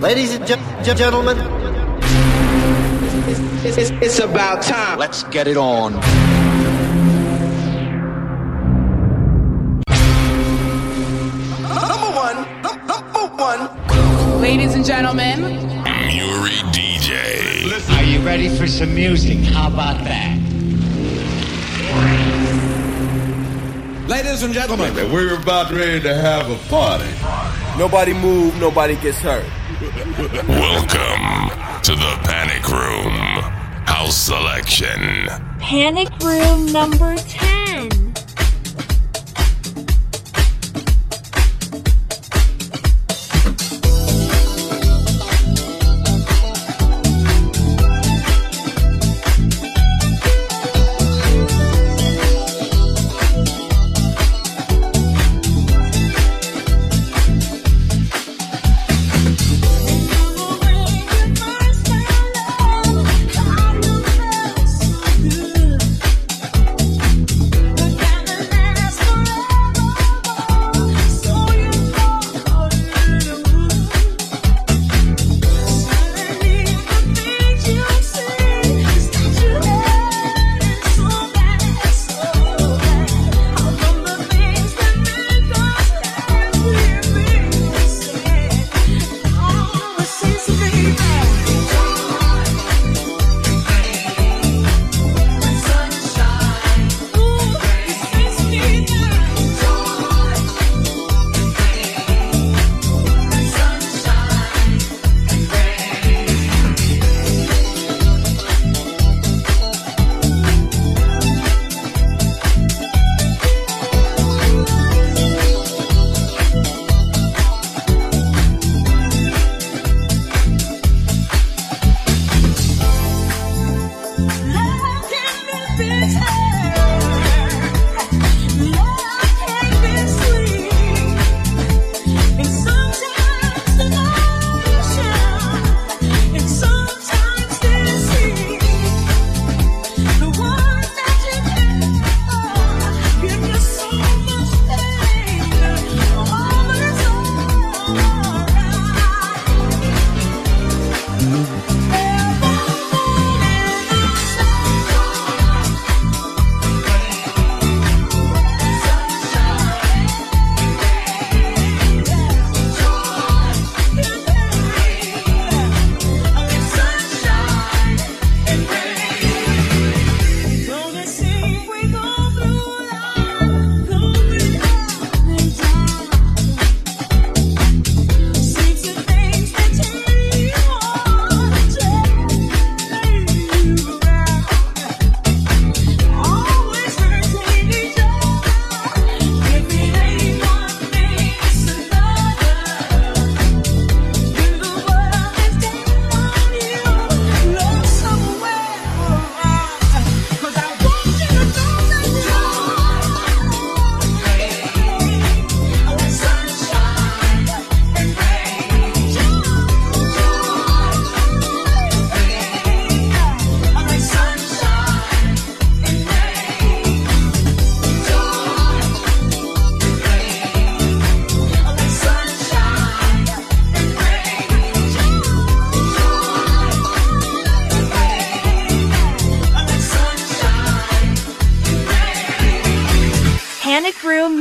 Ladies and ge- gentlemen, it's, it's, it's about time. Let's get it on. Number one, number one. Ladies and gentlemen, Muri DJ. Are you ready for some music? How about that? Ladies and gentlemen, we're about ready to have a party. Nobody move, nobody gets hurt. Welcome to the Panic Room House Selection. Panic Room number 10.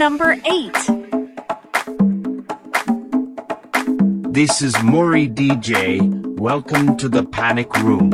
Number 8. This is Muri DJ. Welcome to the Panic Room.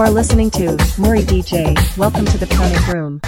You are listening to Muri DJ. Welcome to the Panic Room.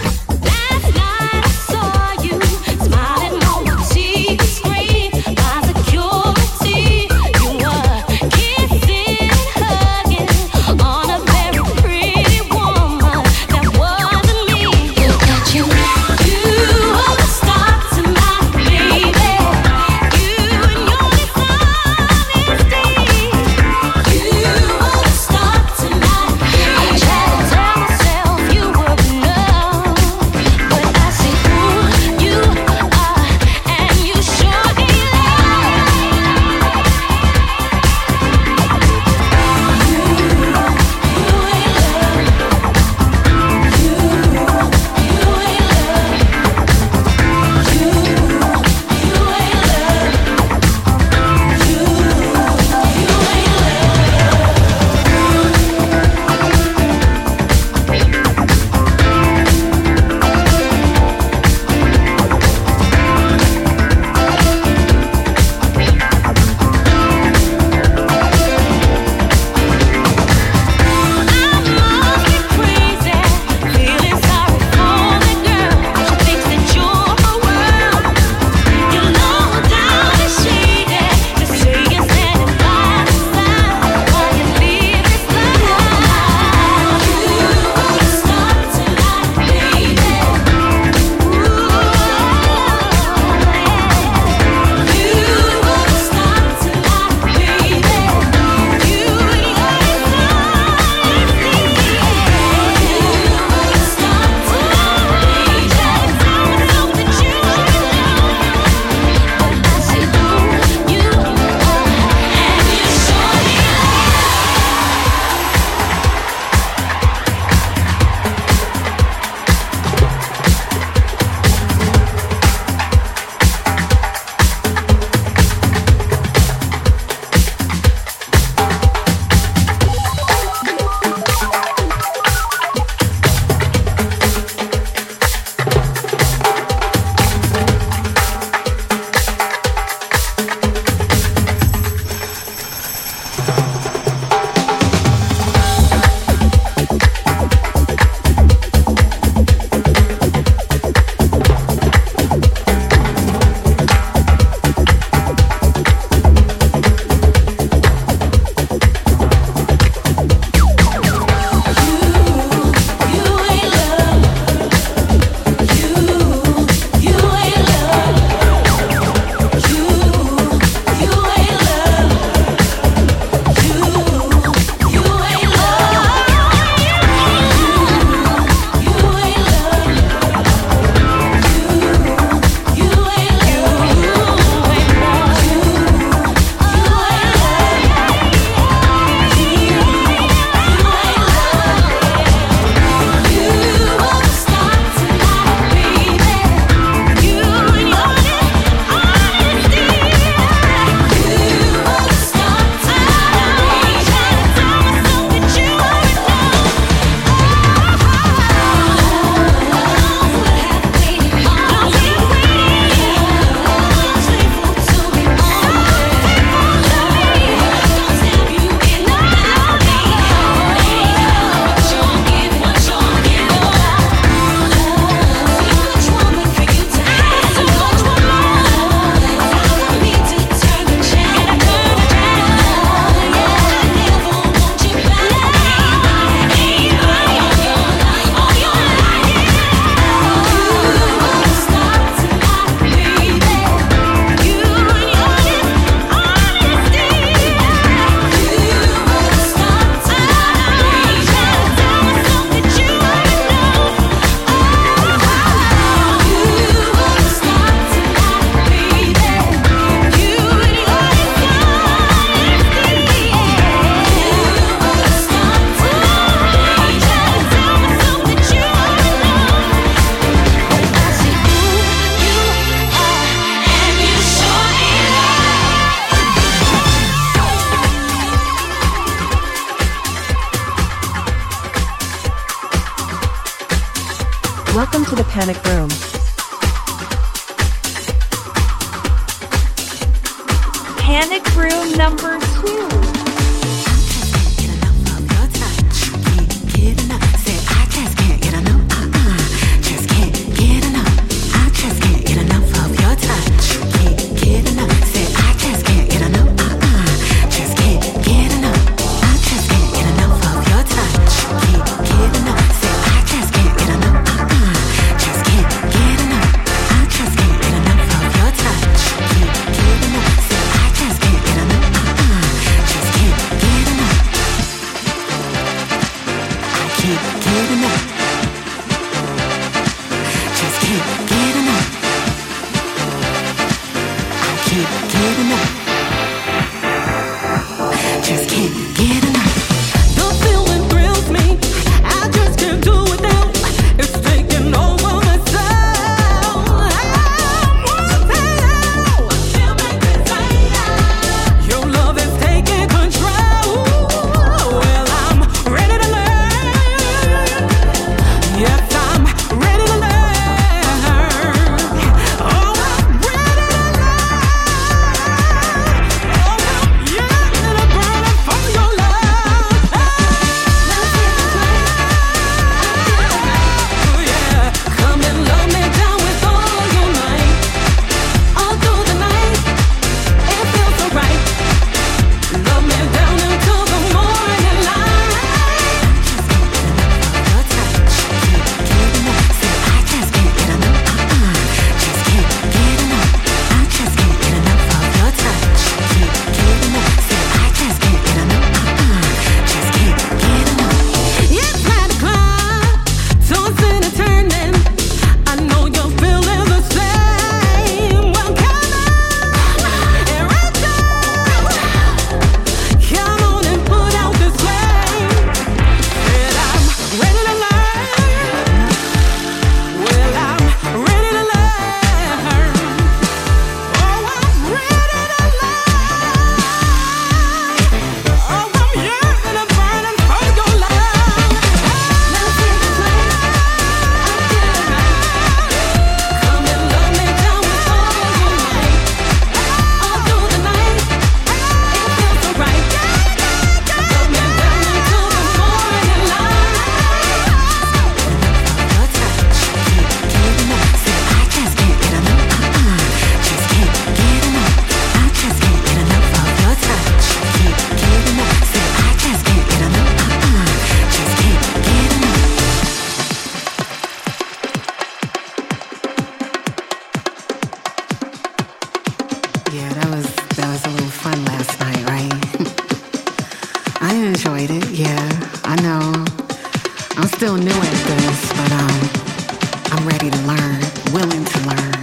learn, willing to learn,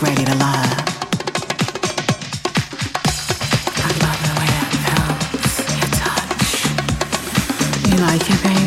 ready to love. I love the way that feels, your touch. You like it, baby?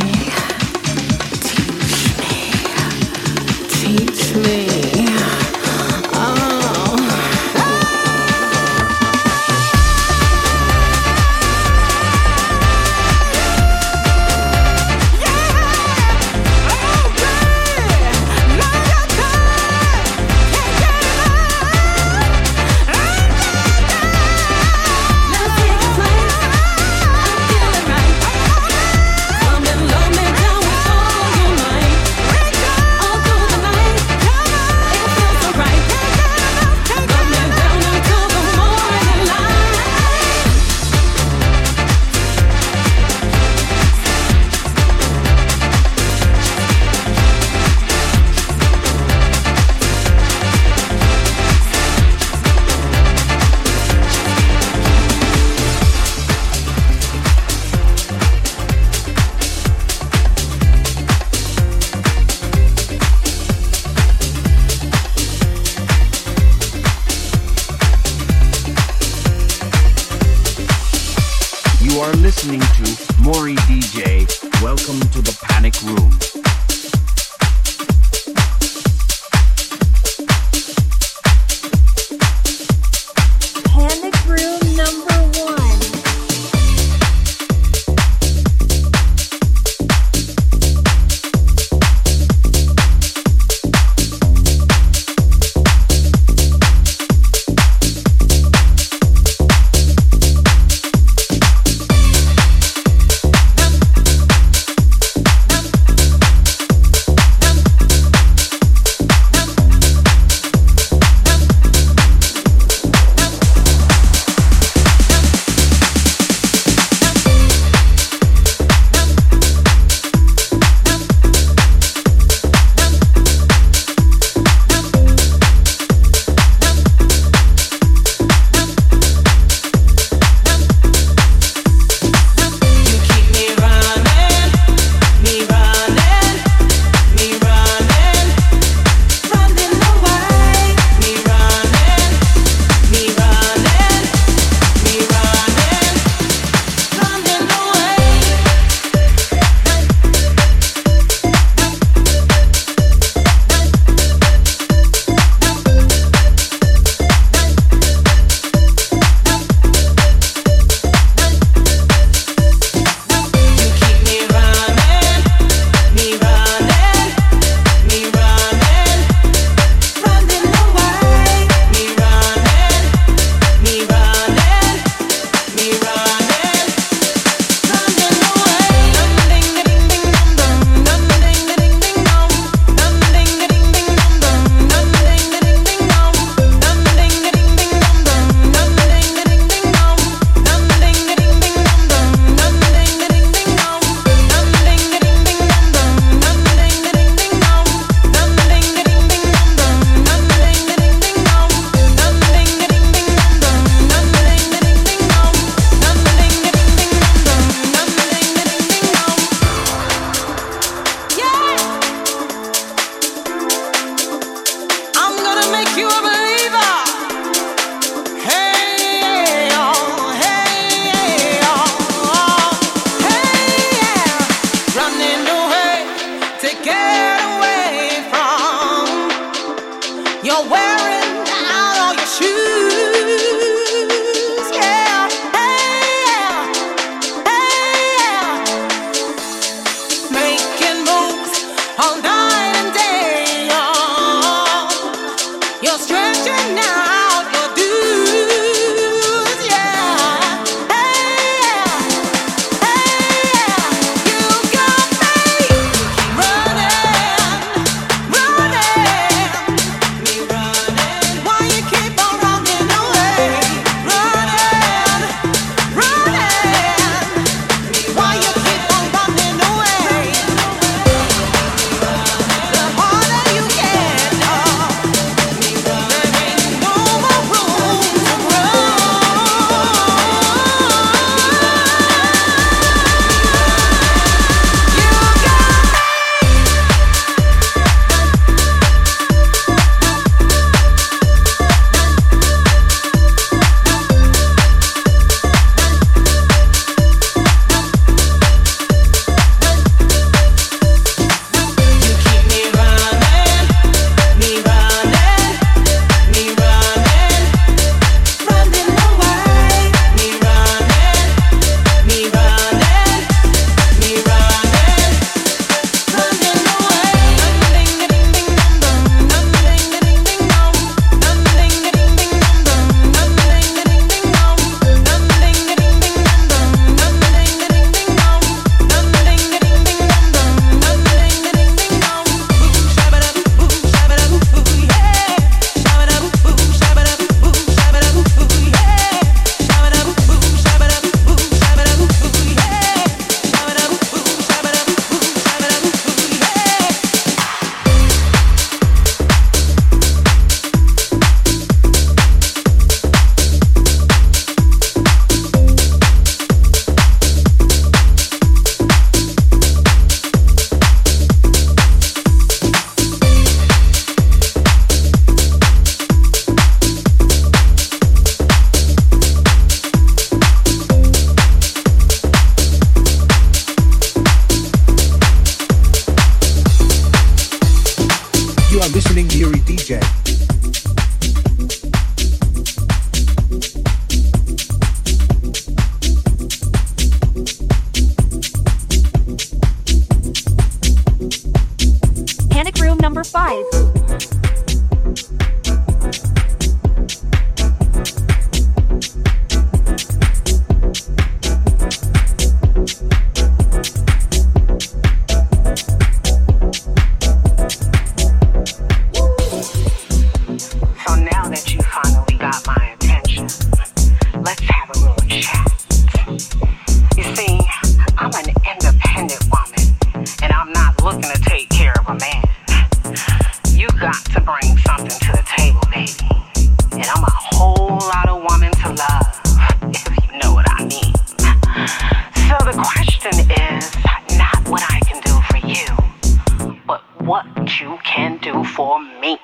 question is not what I can do for you, but what you can do for me.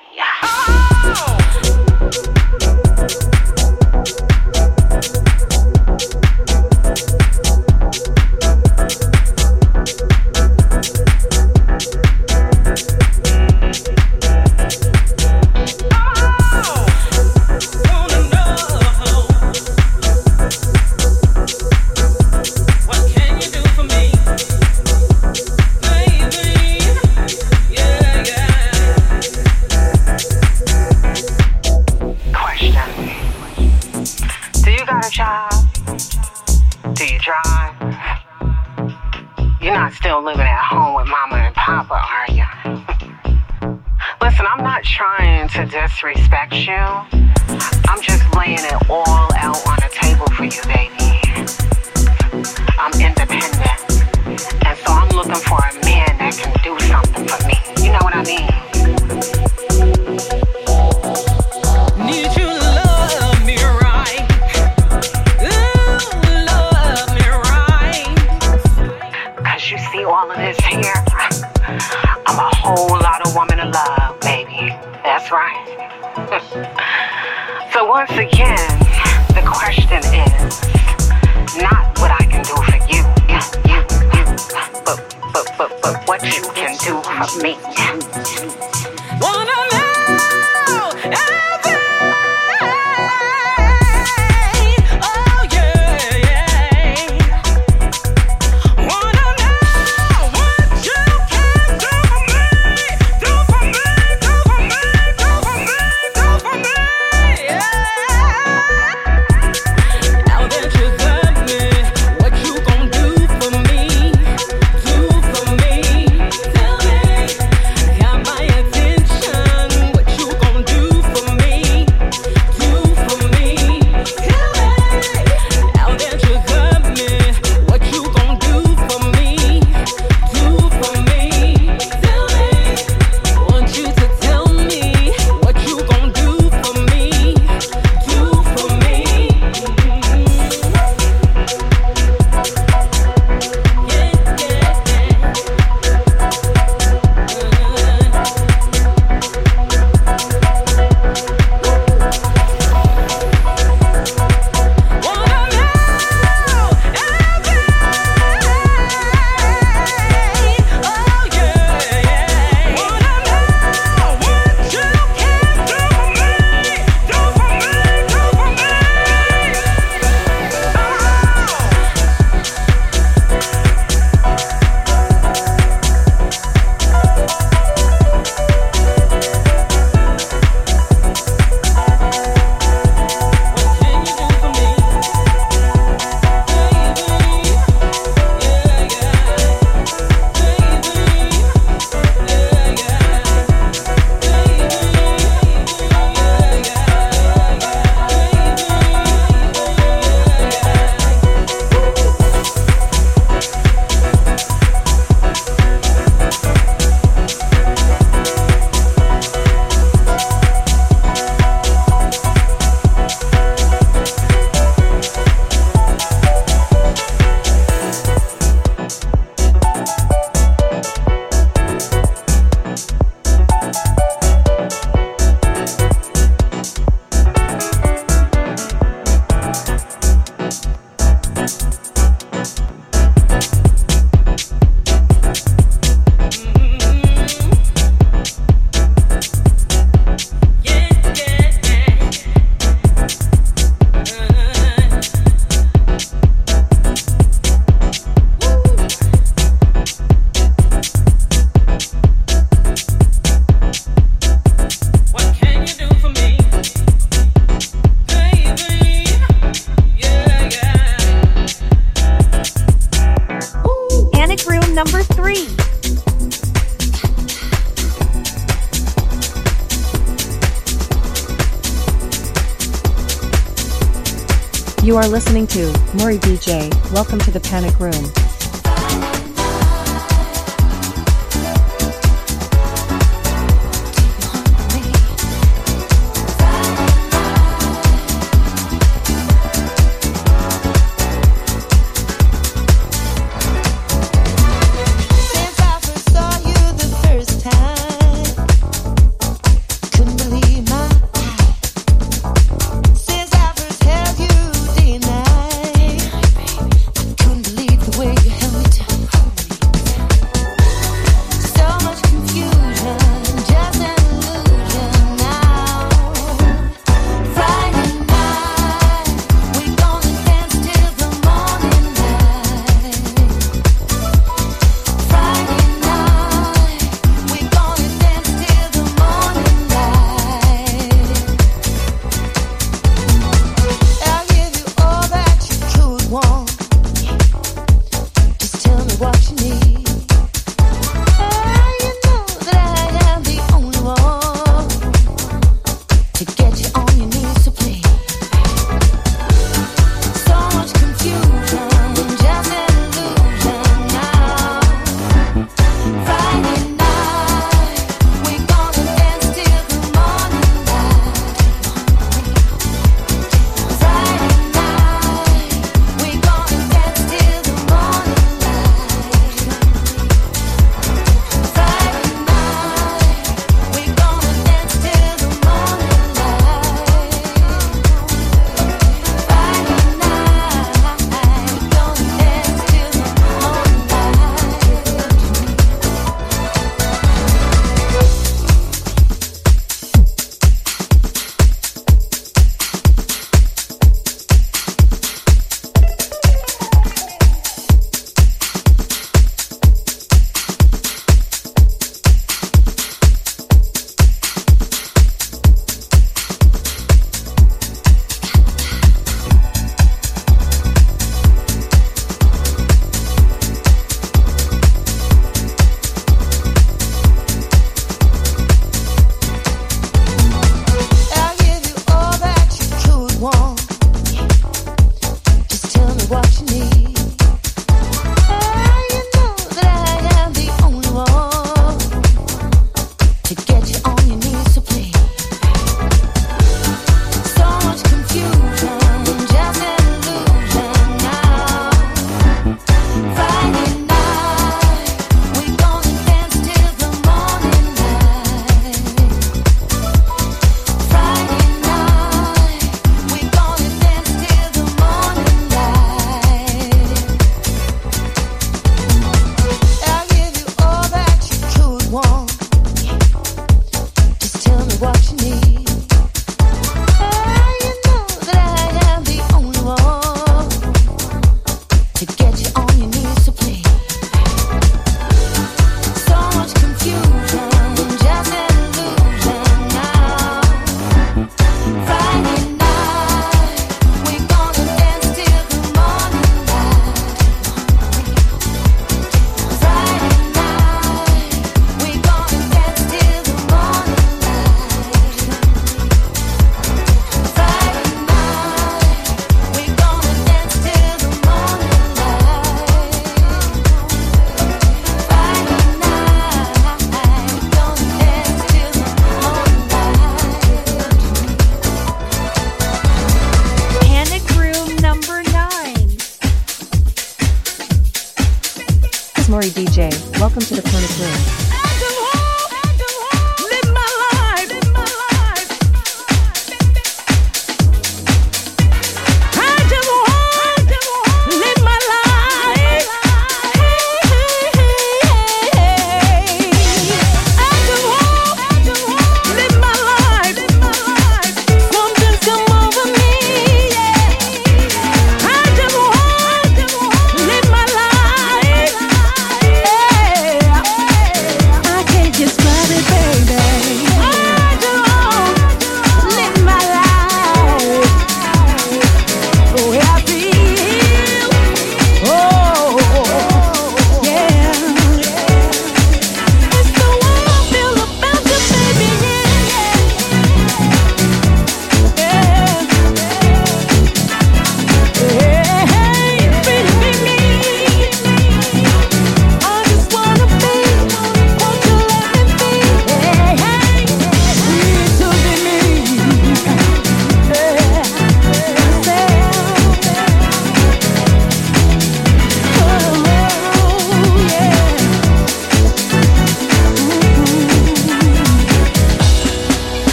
Listening to Muri DJ. Welcome to the Panic Room.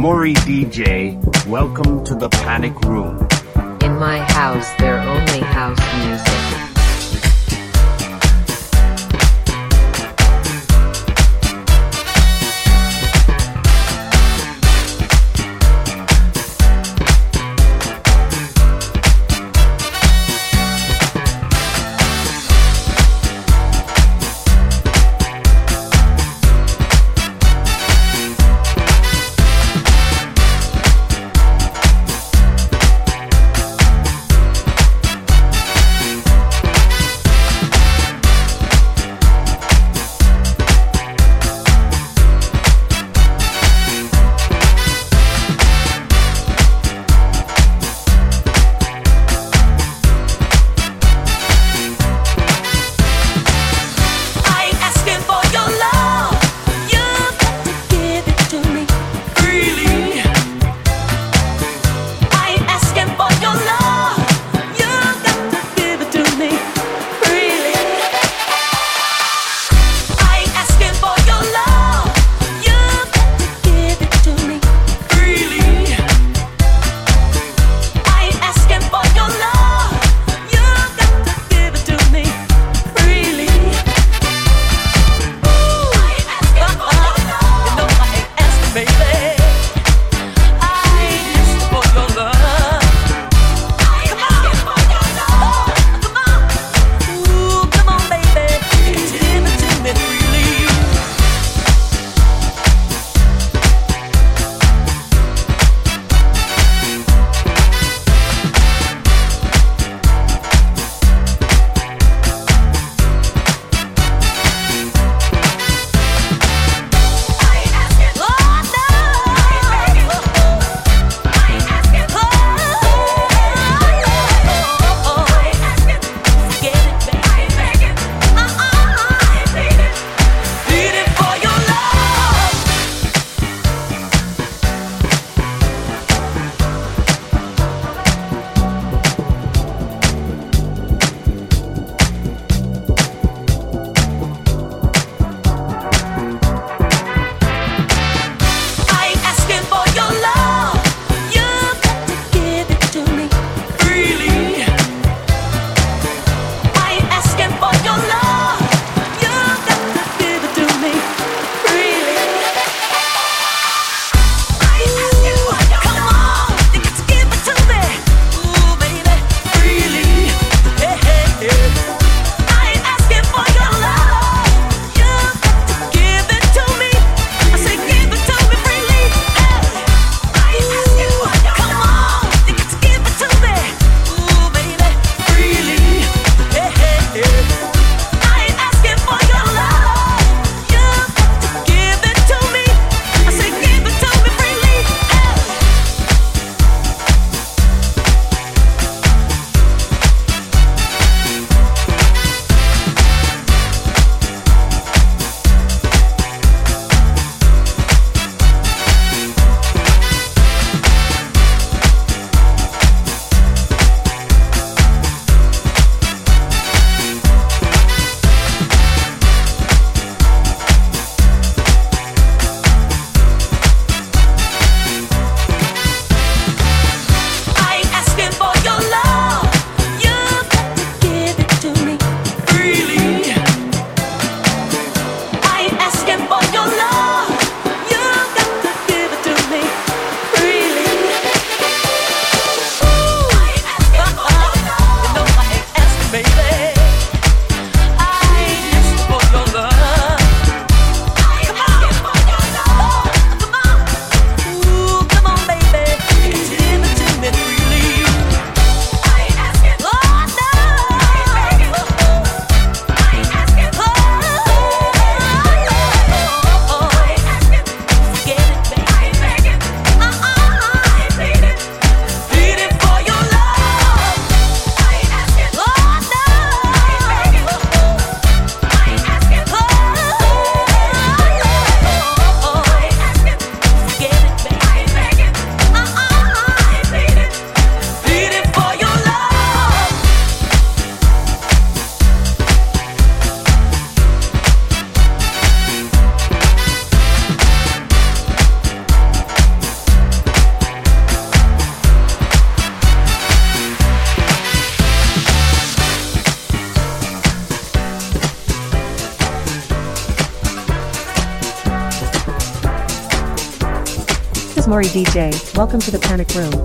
Muri DJ. DJ. Welcome to the Panic Room.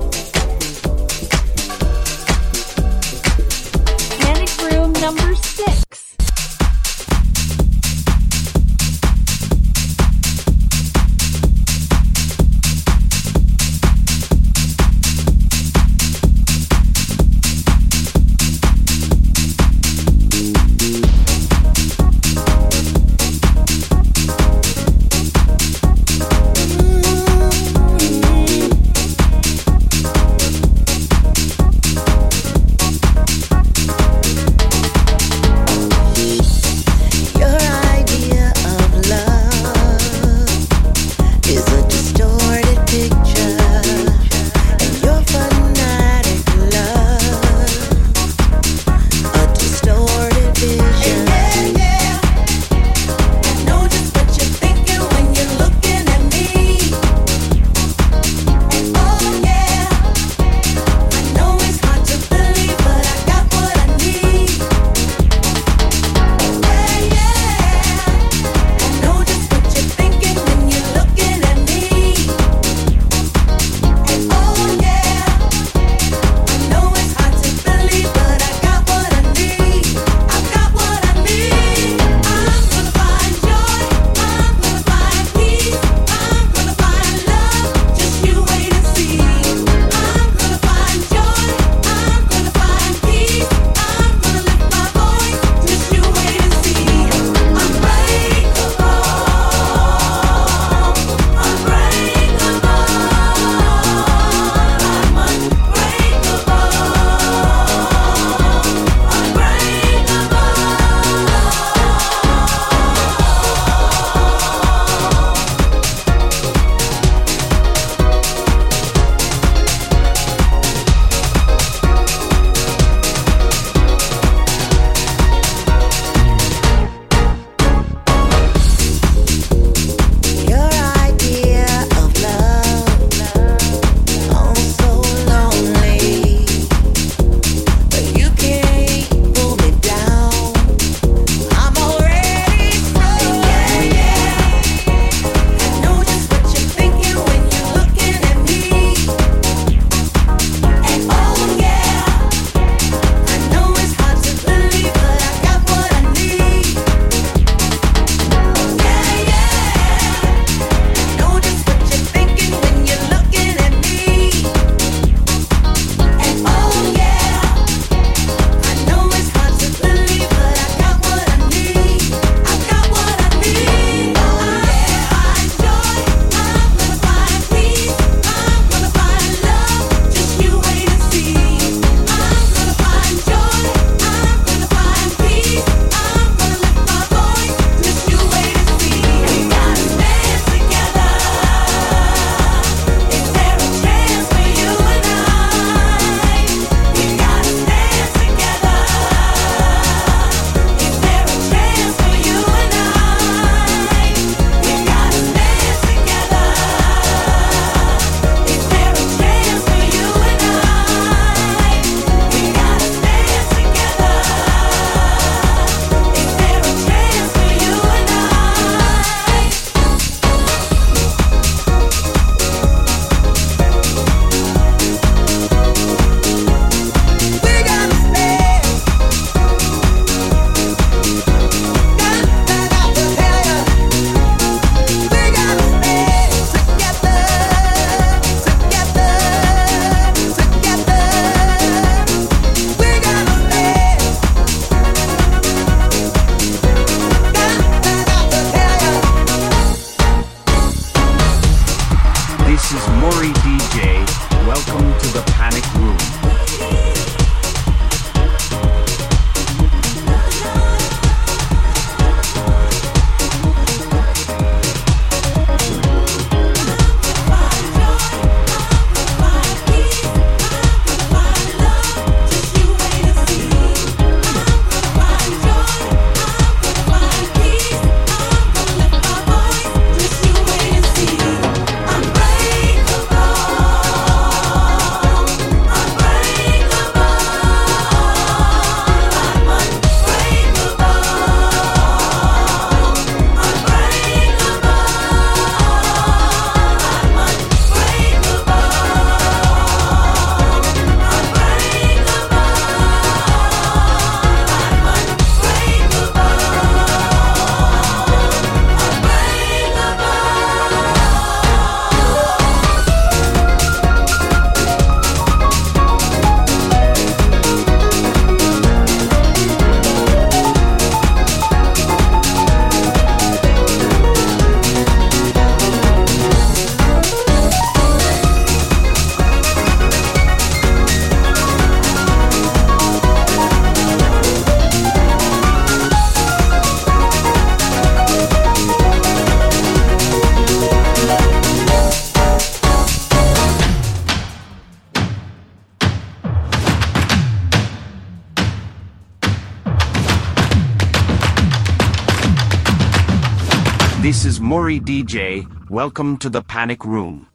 Muri DJ. Welcome to the Panic Room.